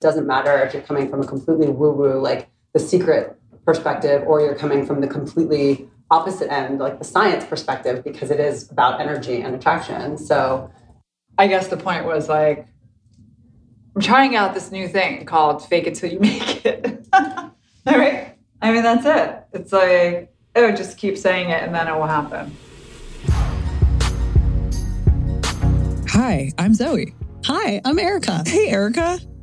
doesn't matter if you're coming from a completely woo woo, like the secret perspective, or you're coming from the completely opposite end, like the science perspective, because it is about energy and attraction. So I guess the point was like, I'm trying out this new thing called fake it till you make it. All right. I mean, that's it. It's like, oh, just keep saying it and then it will happen. Hi, I'm Zoe. Hi, I'm Erica. Hey, Erica.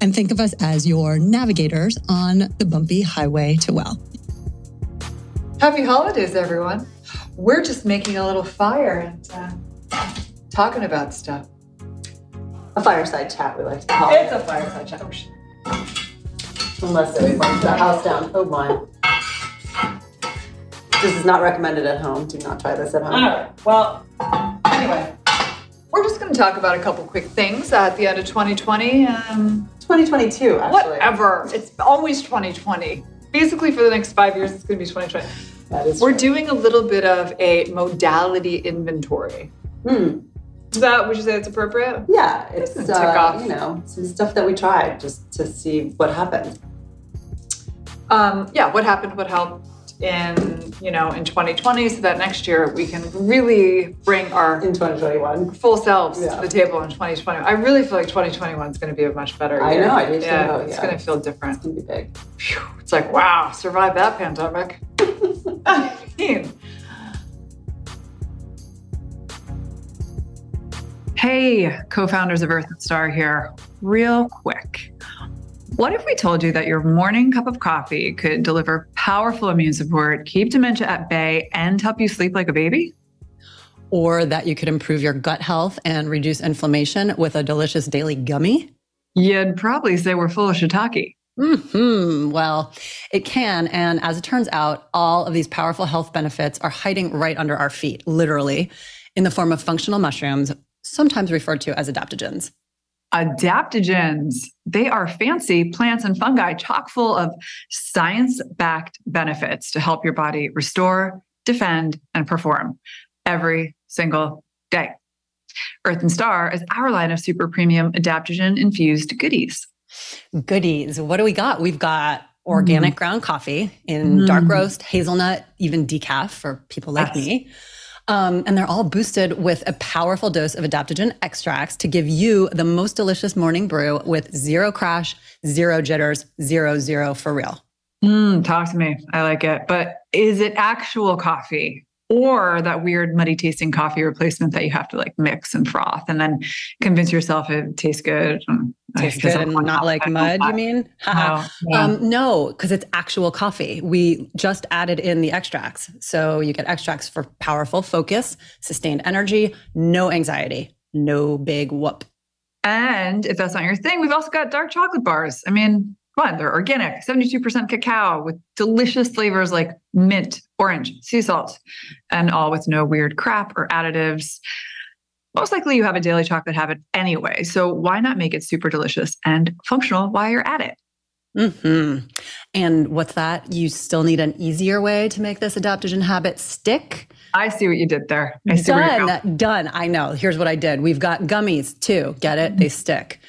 and think of us as your navigators on the bumpy highway to well. Happy holidays, everyone. We're just making a little fire and uh, talking about stuff. A fireside chat, we like to call it. It's a fireside chat. Oh, Unless it burns the house down. Oh my. This is not recommended at home. Do not try this at home. All right. Well, anyway, we're just going to talk about a couple quick things at the end of 2020. Um, 2022, actually. Whatever. It's always 2020. Basically, for the next five years, it's going to be 2020. That is We're true. doing a little bit of a modality inventory. Hmm. Is that, would you say that's appropriate? Yeah, it's uh, off. you know some stuff that we tried just to see what happened. Um, yeah, what happened, what helped in, you know, in 2020 so that next year we can really bring our in 2021. full selves Yeah. to the table in 2020. I really feel like 2021 is going to be a much better I year. know, I do too, Yeah, it's yeah. going to feel different. It's gonna be big. Phew, it's like, wow, survived that pandemic. I mean, Hey, co founders of Earth and Star here. Real quick. What if we told you that your morning cup of coffee could deliver powerful immune support, keep dementia at bay, and help you sleep like a baby? Or that you could improve your gut health and reduce inflammation with a delicious daily gummy? You'd probably say we're full of shiitake. Hmm. Well, it can. And as it turns out, all of these powerful health benefits are hiding right under our feet, literally, in the form of functional mushrooms, sometimes referred to as adaptogens. Adaptogens. They are fancy plants and fungi chock full of science backed benefits to help your body restore, defend, and perform every single day. Earth and Star is our line of super premium adaptogen infused goodies. Goodies. What do we got? We've got organic ground coffee in dark Mm. roast, hazelnut, even decaf for people like Yes. me. Um, and they're all boosted with a powerful dose of adaptogen extracts to give you the most delicious morning brew with zero crash, zero jitters, zero zero for real. Mm, talk to me. I like it. But is it actual coffee or that weird muddy tasting coffee replacement that you have to like mix and froth and then convince yourself it tastes good? Tastes good and not like mud, you mean? No. Um, no, because it's actual coffee. We just added in the extracts. So you get extracts for powerful focus, sustained energy, no anxiety, no big whoop. And if that's not your thing, we've also got dark chocolate bars. I mean, come on, they're organic, 72% cacao with delicious flavors like mint, orange, sea salt, and all with no weird crap or additives. Most likely you have a daily chocolate habit anyway. So why not make it super delicious and functional while you're at it? hmm And what's that? You still need an easier way to make this adaptogen habit stick? I see what you did there. I see where you're going. Done. Done. I know. Here's what I did. We've got gummies too. Get it? They stick.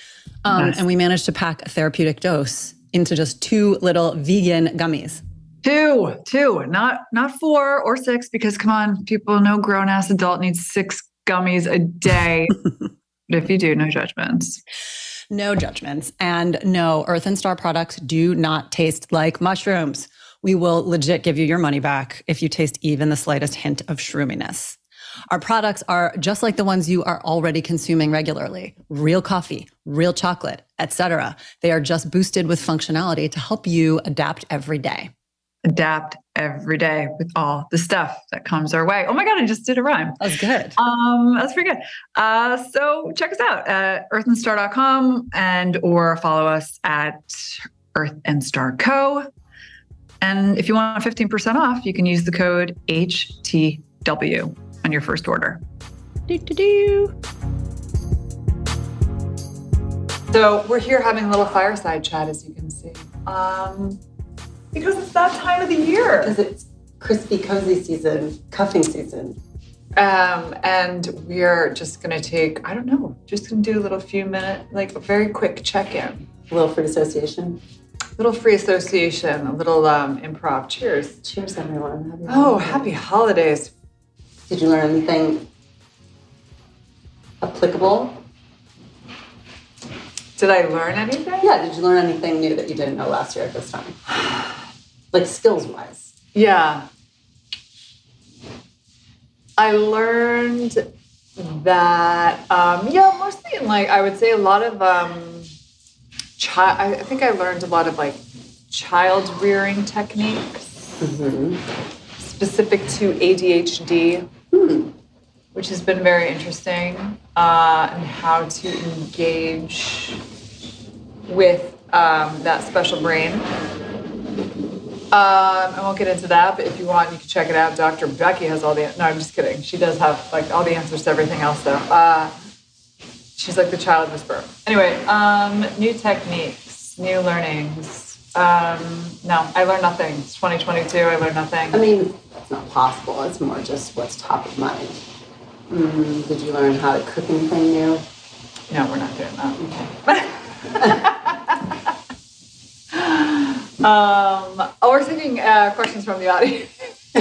Um, Nice. And we managed to pack a therapeutic dose into just two little vegan gummies. Two, two, not not four or six, because come on, people, no grown ass adult needs six gummies a day. but if you do, no judgments. No judgments. And no, Earth and Star products do not taste like mushrooms. We will legit give you your money back if you taste even the slightest hint of shroominess. Our products are just like the ones you are already consuming regularly. Real coffee, real chocolate, etc. They are just boosted with functionality to help you adapt every day. Adapt every day with all the stuff that comes our way. Oh my God, I just did a rhyme. That's good. Um, that's pretty good. Uh, so check us out at earthandstar.com and or follow us at Earth and Star Co. And if you want 15% off, you can use the code HTW on your first order. Do, do, do. So we're here having a little fireside chat, as you can see, um, because it's that time of the year. Because it's crispy, cozy season, cuffing season. Um, and we're just going to take, I don't know, just going to do a little few minute, like a very quick check in. A little free association. a Little free association, a little um, improv. Cheers. Cheers, everyone. Happy Oh, holidays. happy holidays. Did you learn anything applicable? Did I learn anything? Yeah, did you learn anything new that you didn't know last year at this time? Like skills wise. Yeah. I learned that, um, yeah, mostly in like, I would say a lot of, um, child, I I think I learned a lot of like child rearing techniques specific to ADHD, which has been very interesting, uh, and how to engage with um, that special brain. Um, I won't get into that, but if you want, you can check it out. Dr. Becky has all the. No, I'm just kidding. She does have like all the answers to everything else, though. Uh, she's like the child whisperer. Anyway, um, new techniques, new learnings. Um, no, I learned nothing. It's 2022. I learned nothing. I mean, it's not possible. It's more just what's top of mind. Mm, did you learn how to cook anything new? No, we're not doing that. um, oh, we're taking uh, questions from the audience.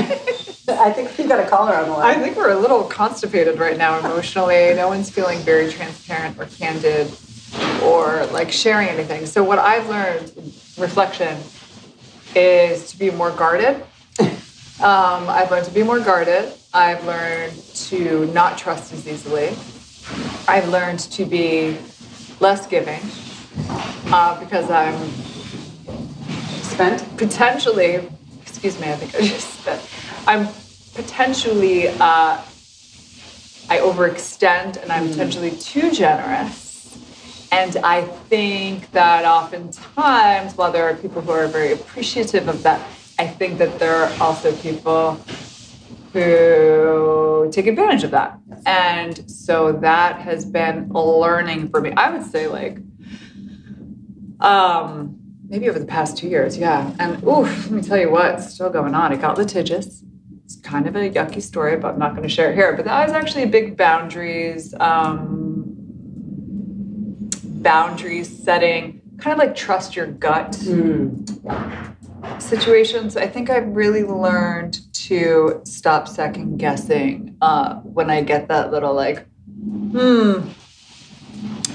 I think we've got a caller on the line. I think we're a little constipated right now emotionally. No one's feeling very transparent or candid or like sharing anything. So, what I've learned, reflection, is to be more guarded. Um, I've learned to be more guarded. I've learned to not trust as easily. I've learned to be less giving uh, because I'm Spent? potentially, excuse me, I think I just said, I'm potentially, uh, I overextend and I'm potentially too generous. And I think that oftentimes, while there are people who are very appreciative of that, I think that there are also people who take advantage of that. And so that has been a learning for me. I would say, like, um, maybe over the past two years, yeah. And oof, let me tell you what, still going on. It got litigious. It's kind of a yucky story, but I'm not going to share it here. But that was actually a big boundaries, um, boundaries setting, kind of like trust your gut situations. I think I've really learned to stop second guessing uh, when I get that little like, hmm,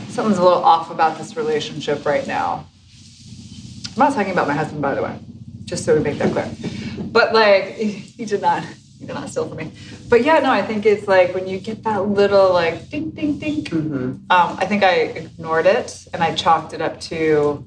something's a little off about this relationship right now. I'm not talking about my husband, by the way, just so we make that clear. But like, he did not, he did not steal from me. But yeah, no, I think it's like when you get that little like ding, ding, ding. Um, I think I ignored it and I chalked it up to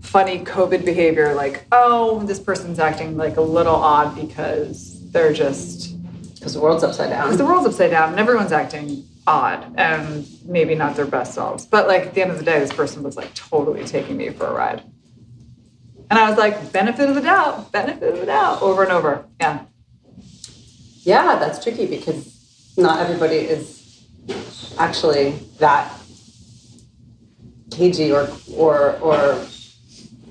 funny COVID behavior, like, oh, this person's acting like a little odd because they're just Because the world's upside down. because the world's upside down and everyone's acting odd and maybe not their best selves. But like at the end of the day, this person was like totally taking me for a ride. And I was like, benefit of the doubt, benefit of the doubt, over and over. Yeah. Yeah, that's tricky because not everybody is actually that cagey or or or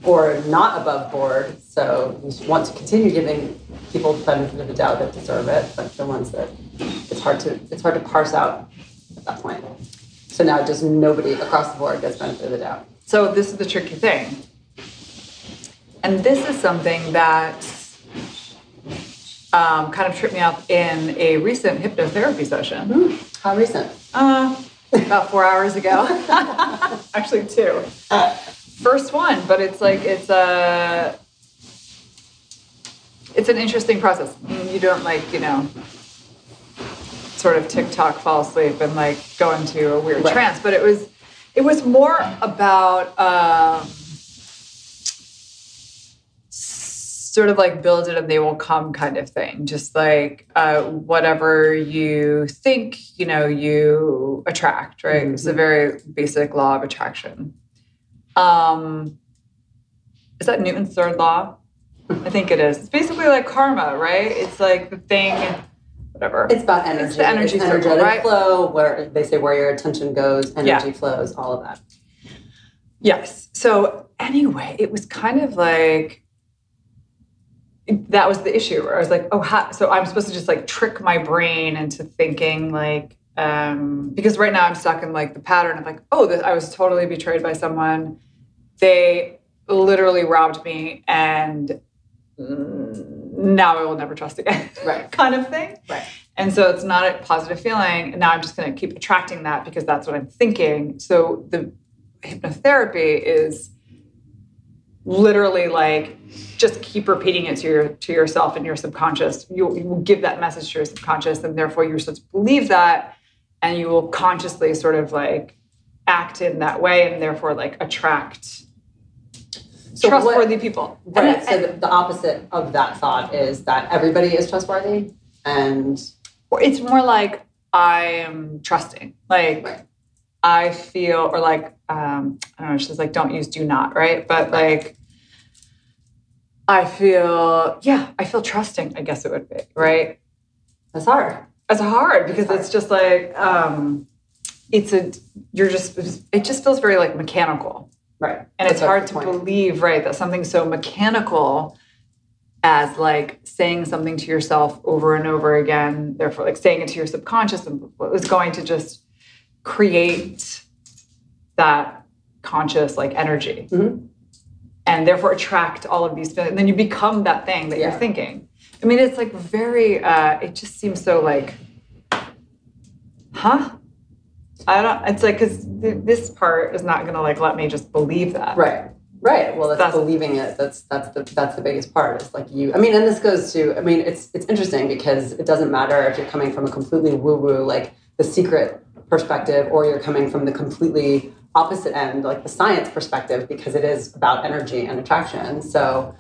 or not above board. So you want to continue giving people the benefit of the doubt that deserve it, but the ones that it's hard to it's hard to parse out at that point. So now just nobody across the board gets benefit of the doubt. So this is the tricky thing. And this is something that um, kind of tripped me up in a recent hypnotherapy session. How recent? Uh, about four hours ago. Actually, two. First one, but it's like it's a it's an interesting process. You don't like you know sort of TikTok fall asleep and like go into a weird Right. trance, but it was it was more about. Um, sort of like build it and they will come kind of thing just like uh, whatever you think you know you attract right it's a very basic law of attraction um is that newton's third law I think it is. It's basically like karma, right? It's like the thing, whatever. It's about energy. It's the energy circle, energetic right? flow, where they say where your attention goes, energy Yeah. flows, all of that. Yes. So anyway, it was kind of like that was the issue where I was like, oh, ha- so I'm supposed to just like trick my brain into thinking like, um, because right now I'm stuck in like the pattern of like, oh, this, I was totally betrayed by someone. They literally robbed me, and now I will never trust again. Right. kind of thing. Right. And so it's not a positive feeling. And now I'm just going to keep attracting that because that's what I'm thinking. So the hypnotherapy is literally like just keep repeating it to your to yourself and your subconscious. You, you will give that message to your subconscious, and therefore you're supposed to believe that, and you will consciously sort of like act in that way, and therefore like attract So what- trustworthy people. Right. And- so the, the opposite of that thought is that everybody is trustworthy, and it's more like I am trusting. Like Right. I feel, or like um, I don't know. She's like, don't use do not, right? But like I feel, yeah, I feel trusting. I guess it would be right. that's hard. It's hard because it's just like um, it's a you're just it just feels very like mechanical. Right. And it's hard to point. believe, right, that something so mechanical as like saying something to yourself over and over again, therefore like saying it to your subconscious and is going to just create that conscious like energy. Mhm. And therefore attract all of these feelings. And then you become that thing that Yeah. you're thinking. I mean, it's like very uh it just seems so like huh? I don't. It's like because th- this part is not going to like let me just believe that. Right. Right. Well, that's, That's- believing it. That's that's the that's the biggest part. Is like you. I mean, and this goes to. I mean, it's it's interesting because it doesn't matter if you're coming from a completely woo woo like the secret perspective, or you're coming from the completely opposite end, like the science perspective, because it is about energy and attraction. So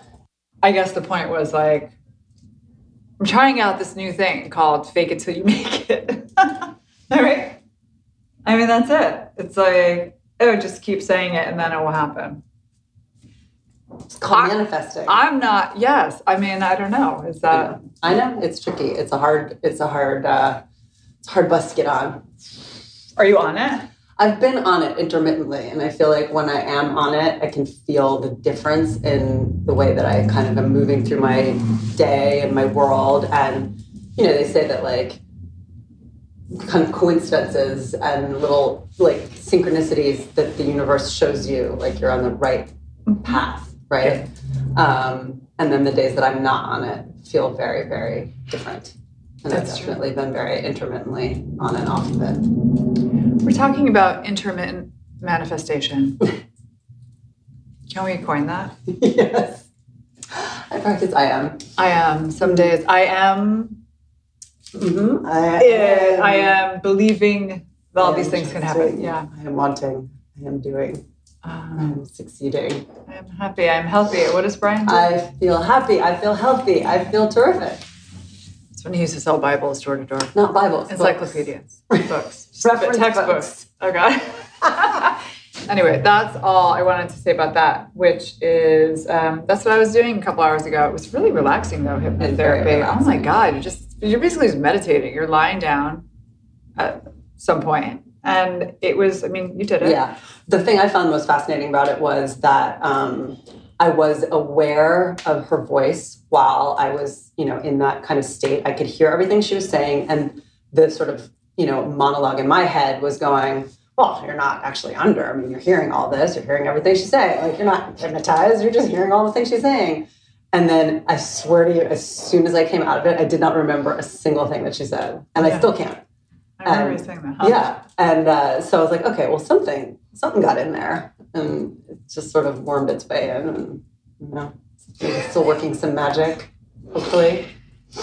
I guess the point was like, I'm trying out this new thing called "fake it till you make it." All right. I mean, that's it. It's like, oh, just keep saying it, and then it will happen. it's called I- manifesting. I'm not. Yes. I mean, I don't know. Is I that? know. I know it's tricky. It's a hard. It's a hard. Uh, it's a hard bus to get on. Are you on it? I've been on it intermittently, and I feel like when I am on it, I can feel the difference in the way that I kind of am moving through my day and my world. And you know, they say that like kind of coincidences and little like synchronicities that the universe shows you, like you're on the right path, right? Um, and then the days that I'm not on it feel very, very different. And I've That's true. definitely been very intermittently on and off of it. We're talking about intermittent manifestation. Can we coin that? yes. I practice I am. I am. Some days I am Mm-hmm. I, Yeah, I am believing that all these things can happen. Yeah. I am wanting. I am doing. I Um, am succeeding. I'm happy. I'm healthy. What does Brian do? I feel happy. I feel healthy. I feel terrific. When he used to sell Bibles door to door. Not Bibles. Encyclopedias, books, just Reference textbooks. Okay. anyway, that's all I wanted to say about that, which is um, that's what I was doing a couple hours ago. It was really relaxing though, hypnotherapy. Oh my god, you're just you're basically just meditating. You're lying down at some point, and it was. I mean, you did it. Yeah. The thing I found most fascinating about it was that um, I was aware of her voice while I was, you know, in that kind of state. I could hear everything she was saying, and the sort of, you know, monologue in my head was going, "Well, you're not actually under. I mean, you're hearing all this. You're hearing everything she's saying. Like you're not hypnotized. You're just hearing all the things she's saying." And then I swear to you, as soon as I came out of it, I did not remember a single thing that she said, and I still can't. I remember Um, you saying that. Huh? Yeah, and uh, so I was like, okay, well, something something got in there, and it just sort of wormed its way in, and you know, it's still working some magic, hopefully.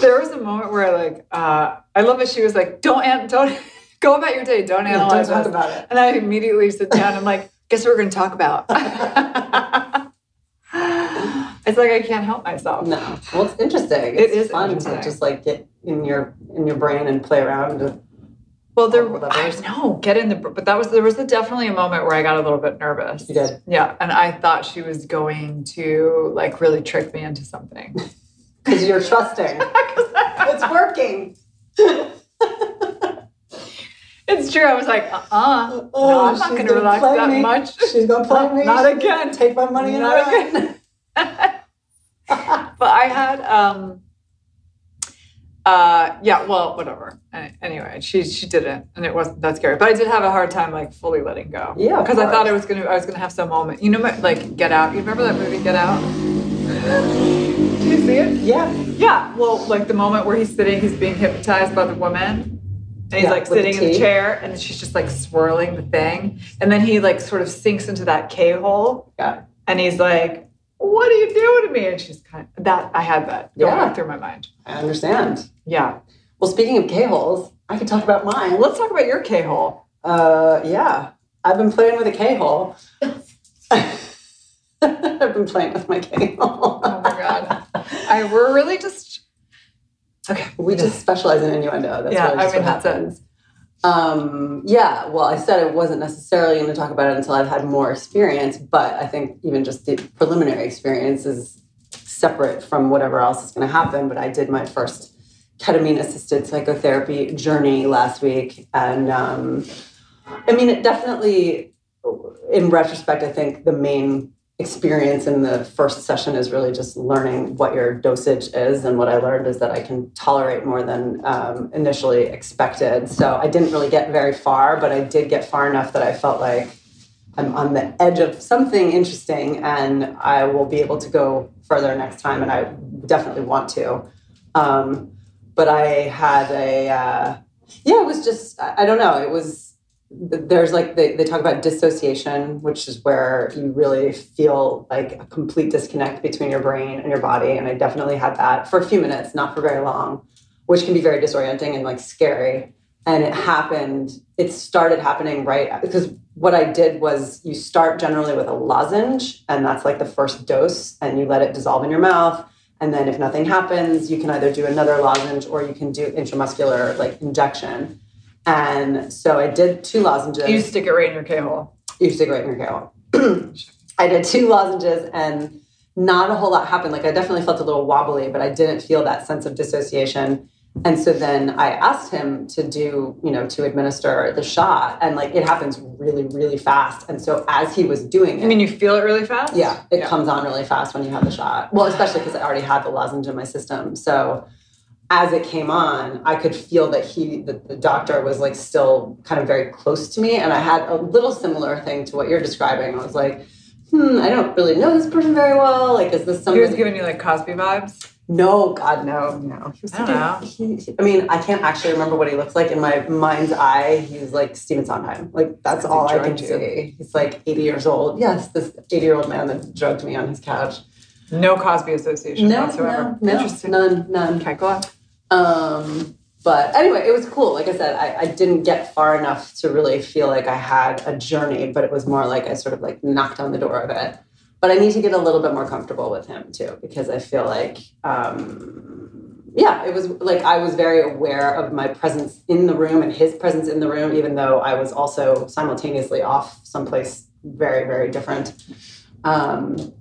There was a moment where like uh, I love that she was like, "Don't an- don't go about your day. Don't Yeah, analyze don't talk this." about it. And I immediately sit down and like, guess what we're going to talk about? it's like I can't help myself. No, well, it's interesting. It It's fun to just like get in your in your brain and play around with Well, there, I know, get in the, but that was, there was a, definitely a moment where I got a little bit nervous. You did? Yeah. And I thought she was going to like really trick me into something. Because you're trusting. it's working. It's true. I was like, uh uh no, Oh, I'm not going to relax that me. much. She's gonna play me. Not again. Take my money and Not again. but I had, um, uh, yeah, well, whatever. Anyway, she she didn't, and it wasn't that scary. But I did have a hard time like fully letting go. Yeah, because I thought. I was gonna I was gonna have some moment. You know, my- like Get Out. You remember that movie Get Out? Did you see it? Yeah. Yeah. Well, like the moment where he's sitting, he's being hypnotized by the woman. And he's Yeah, like with the sitting in the chair, and she's just like swirling the thing, and then he like sort of sinks into that K hole, Yeah. and he's like, "What are you doing to me?" And she's kind of that. I had that going Yeah. through my mind. I understand. Yeah. Well, speaking of K holes, I could talk about mine. Let's talk about your K hole. Uh, yeah. I've been playing with a K hole. I've been playing with my K hole. Oh my god. I we're really just okay. We just specialize in innuendo. That's Yeah, I mean, what that's it. Um, yeah, well, I said I wasn't necessarily going to talk about it until I've had more experience, but I think even just the preliminary experience is separate from whatever else is going to happen. But I did my first ketamine assisted psychotherapy journey last week. And um, I mean, it definitely, in retrospect, I think the main experience in the first session is really just learning what your dosage is. And what I learned is that I can tolerate more than um, initially expected. So I didn't really get very far, but I did get far enough that I felt like I'm on the edge of something interesting and I will be able to go further next time. And I definitely want to. Um, but I had a, uh, yeah, it was just, I don't know, it was, there's like they, they talk about dissociation which is where you really feel like a complete disconnect between your brain and your body and i definitely had that for a few minutes not for very long which can be very disorienting and like scary. And it happened it started happening right because what i did was you start generally with a lozenge and that's like the first dose and you let it dissolve in your mouth. And then if nothing happens you can either do another lozenge or you can do intramuscular like injection and so I did two lozenges. You stick it right in your K hole. You stick it right in your kale. I did two lozenges and not a whole lot happened. Like I definitely felt a little wobbly, but I didn't feel that sense of dissociation. And so then I asked him to do, you know, to administer the shot. And like it happens really, really fast. And so as he was doing it, I mean, you feel it really fast. yeah, it Yeah. comes on really fast when you have the shot. Well, especially because I already had the lozenge in my system. So as it came on, I could feel that he, the, the doctor, was like still kind of very close to me, and I had a little similar thing to what you're describing. I was like, hmm, I don't really know this person very well. Like, is this He somebody? was giving you like Cosby vibes. no, God, no, no. He was I don't like- know. He, he- I mean, I can't actually remember what he looks like in my mind's eye. He's like Stephen Sondheim. Like that's all I can you. see. He's like 80 years old. Yes, this 80 year old man that drugged me on his couch. No Cosby association No, whatsoever. no, no, Interesting. none, none. Okay, go on. Um, but anyway, it was cool. Like I said, I, I didn't get far enough to really feel like I had a journey, but it was more like I sort of like knocked on the door of it. But I need to get a little bit more comfortable with him too, because I feel like, um, yeah, it was like I was very aware of my presence in the room and his presence in the room, even though I was also simultaneously off someplace very, very different. Um,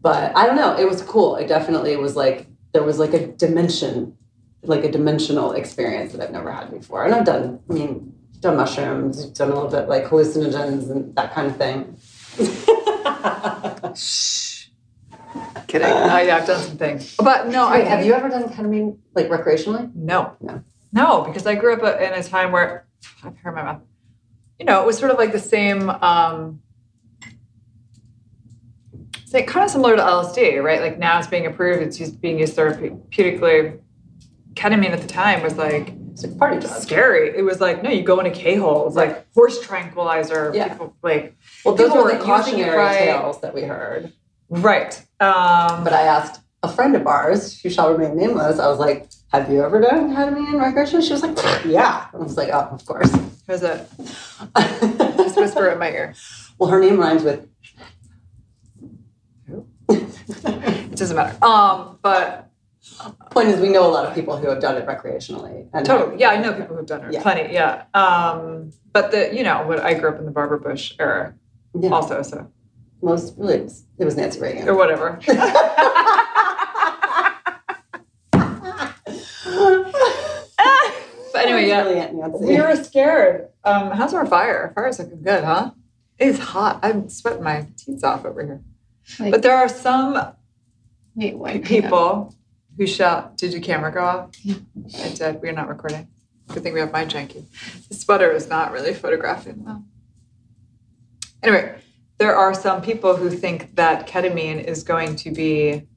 but I don't know. It was cool. It definitely was like there was like a dimension, like a dimensional experience that I've never had before. And I've done, I mean, done mushrooms, done a little bit like hallucinogens and that kind of thing. Shh. Kidding. I, yeah, I've done some things. But no, I have you ever done ketamine like recreationally? No. No. No, because I grew up in a time where I've heard my mouth. You know, it was sort of like the same um it's like kind of similar to LSD, right? Like now it's being approved, it's used, being used therapeutically. Ketamine at the time was like It's a party drug. scary. It was like, no, you go into K holes, like horse tranquilizer. Yeah. People like Well, those were the cautionary right. tales that we heard. right. Um But I asked a friend of ours, who shall remain nameless, I was like, have you ever done ketamine recreationally? She was like, yeah. I was like, oh, of course. who's it? Just whisper in my ear. well, her name rhymes with It doesn't matter. Um, but Point is, we know a lot of people who have done it recreationally. And Totally. Yeah, I know people who've done it. Yeah. Plenty. Yeah. Um, but the you know, what I grew up in the Barbara Bush era Yeah. also, so Most really, it was, it was Nancy Reagan. or whatever. But anyway, yeah. We were scared. Um, how's our fire? Fire's looking good, huh? It's hot. I'm sweating my teeth off over here. Like- but there are some Wait, people who shout, Did your camera go off? It did. We're not recording. Good thing we have my janky. The sweater is not really photographing well. Anyway, there are some people who think that ketamine is going to be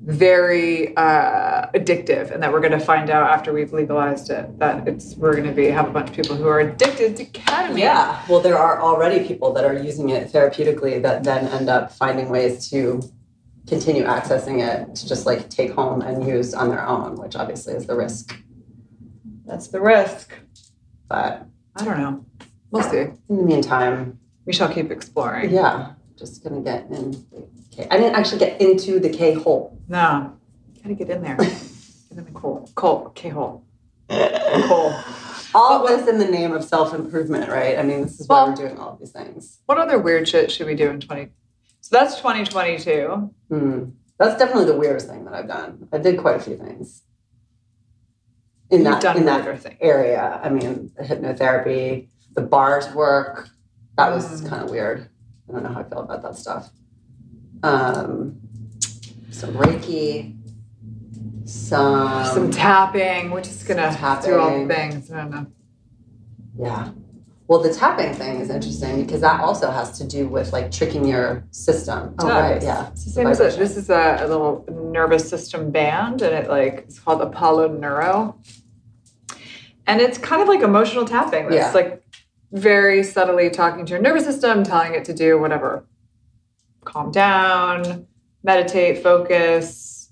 very uh, addictive and that we're going to find out after we've legalized it that it's we're going to be have a bunch of people who are addicted to ketamine Yeah, well, there are already people that are using it therapeutically that then end up finding ways to continue accessing it to just like take home and use on their own, which obviously is the risk. that's the risk But i don't know we'll see in the meantime, we shall keep exploring yeah, just gonna get in the K. I didn't actually get into the K hole. no gotta get in there get in the coal coal k-hole coal All of this in the name of self improvement, right? I mean, this is why Well- we're doing all of these things. What other weird shit should we do in 20? So that's 2022. Hmm. That's definitely the weirdest thing that I've done. I did quite a few things in You've that in that things. area. I mean, the hypnotherapy, the bars work. That was Mm. kind of weird. I don't know how I feel about that stuff. Um, some Reiki, some, Some tapping. We're just gonna Tapping. do all the things. I don't know. yeah. Well, the tapping thing is interesting because that also has to do with like tricking your system. Oh, right, yeah. It's the same as. Vibration. This is a, a little nervous system band, and it like it's called Apollo Neuro, and it's kind of like emotional tapping. It's Yeah. like very subtly talking to your nervous system, telling it to do whatever. Calm down, meditate, focus,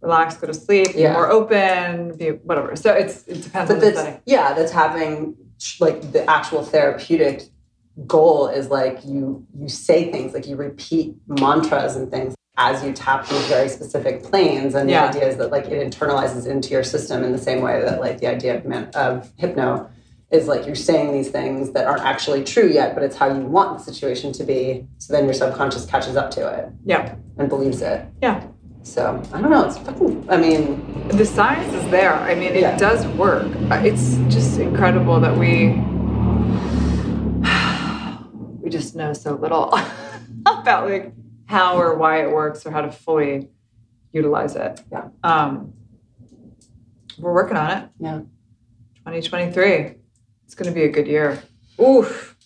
relax, go to sleep, be Yeah. more open, be whatever. So it's it depends on the setting. yeah that's having like the actual therapeutic goal is like you you say things like you repeat mantras and things as you tap these very specific planes and Yeah. the idea is that like it internalizes into your system in the same way that like the idea of, man- of hypno is like you're saying these things that aren't actually true yet but it's how you want the situation to be so then your subconscious catches up to it Yeah, and believes it yeah. So i don't know it's fucking i mean the science is there. I mean, it Yeah. does work. Uh, It's just incredible that we we just know so little about like how or why it works or how to fully utilize it. Yeah. Um, we're working on it. Yeah. 2023. It's going to be a good year. Oof.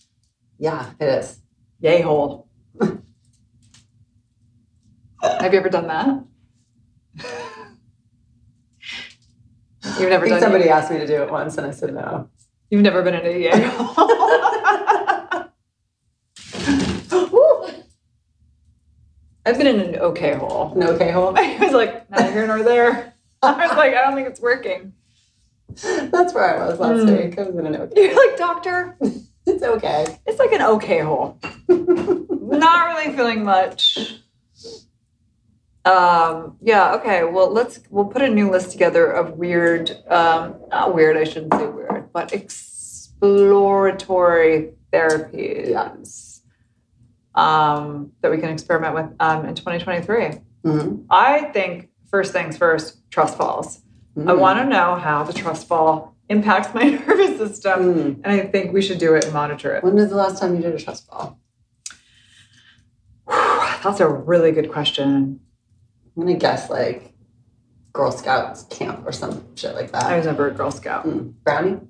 yeah it is Yay hole. Have you ever done that? You've never I think done somebody asked me to do it once and i said no You've never been in a yay hole. I've been in an okay hole. no okay hole I was like, neither here nor there. I was like, I don't think it's working. That's where I was last Mm. week. I was in an okay. You're like, doctor, It's okay. it's like an okay hole. Not really feeling much. Um, yeah, okay. Well, let's we'll put a new list together of weird, um, not weird, I shouldn't say weird, but exploratory therapies um, that we can experiment with um, in 2023. Mhm. I think first things first, trust falls. I Mhm. want to know how the trust fall impacts my nervous system, Mm. and I think we should do it and monitor it. When was the last time you did a trust fall? That's a really good question. I'm gonna guess like Girl Scouts camp or some shit like that. I was never a Girl Scout Mm. Brownie.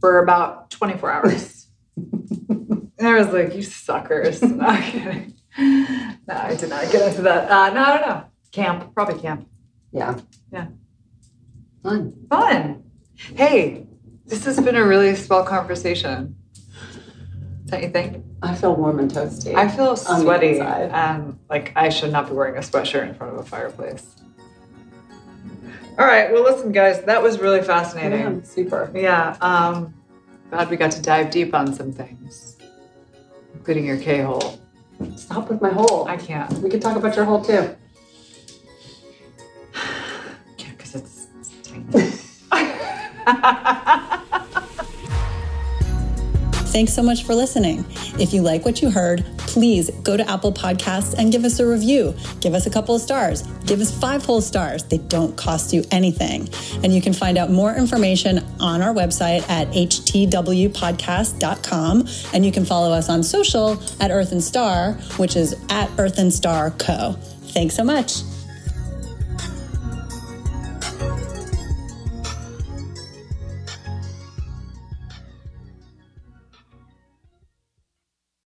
for about 24 hours. and I was like, you suckers. Kidding. No, I did not get into that. Uh, no, I don't know. Camp, probably camp. Yeah. Yeah. Fun. Fun. Hey, this has been a really swell conversation. Don't you think? I feel warm and toasty. I feel sweaty and like I should not be wearing a sweatshirt in front of a fireplace. All right, well, listen, guys, that was really fascinating. Yeah, super. Yeah, um, glad we got to dive deep on some things, including your K hole. Stop with my hole. I can't. we could talk about your hole too. Yeah, it's, it's tiny. Thanks so much for listening. If you like what you heard, please go to Apple Podcasts and give us a review. Give us a couple of stars. Give us five whole stars. They don't cost you anything. And you can find out more information on our website at htwpodcast.com. And you can follow us on social at Earth and Star, which is at Earth and Star Co. Thanks so much.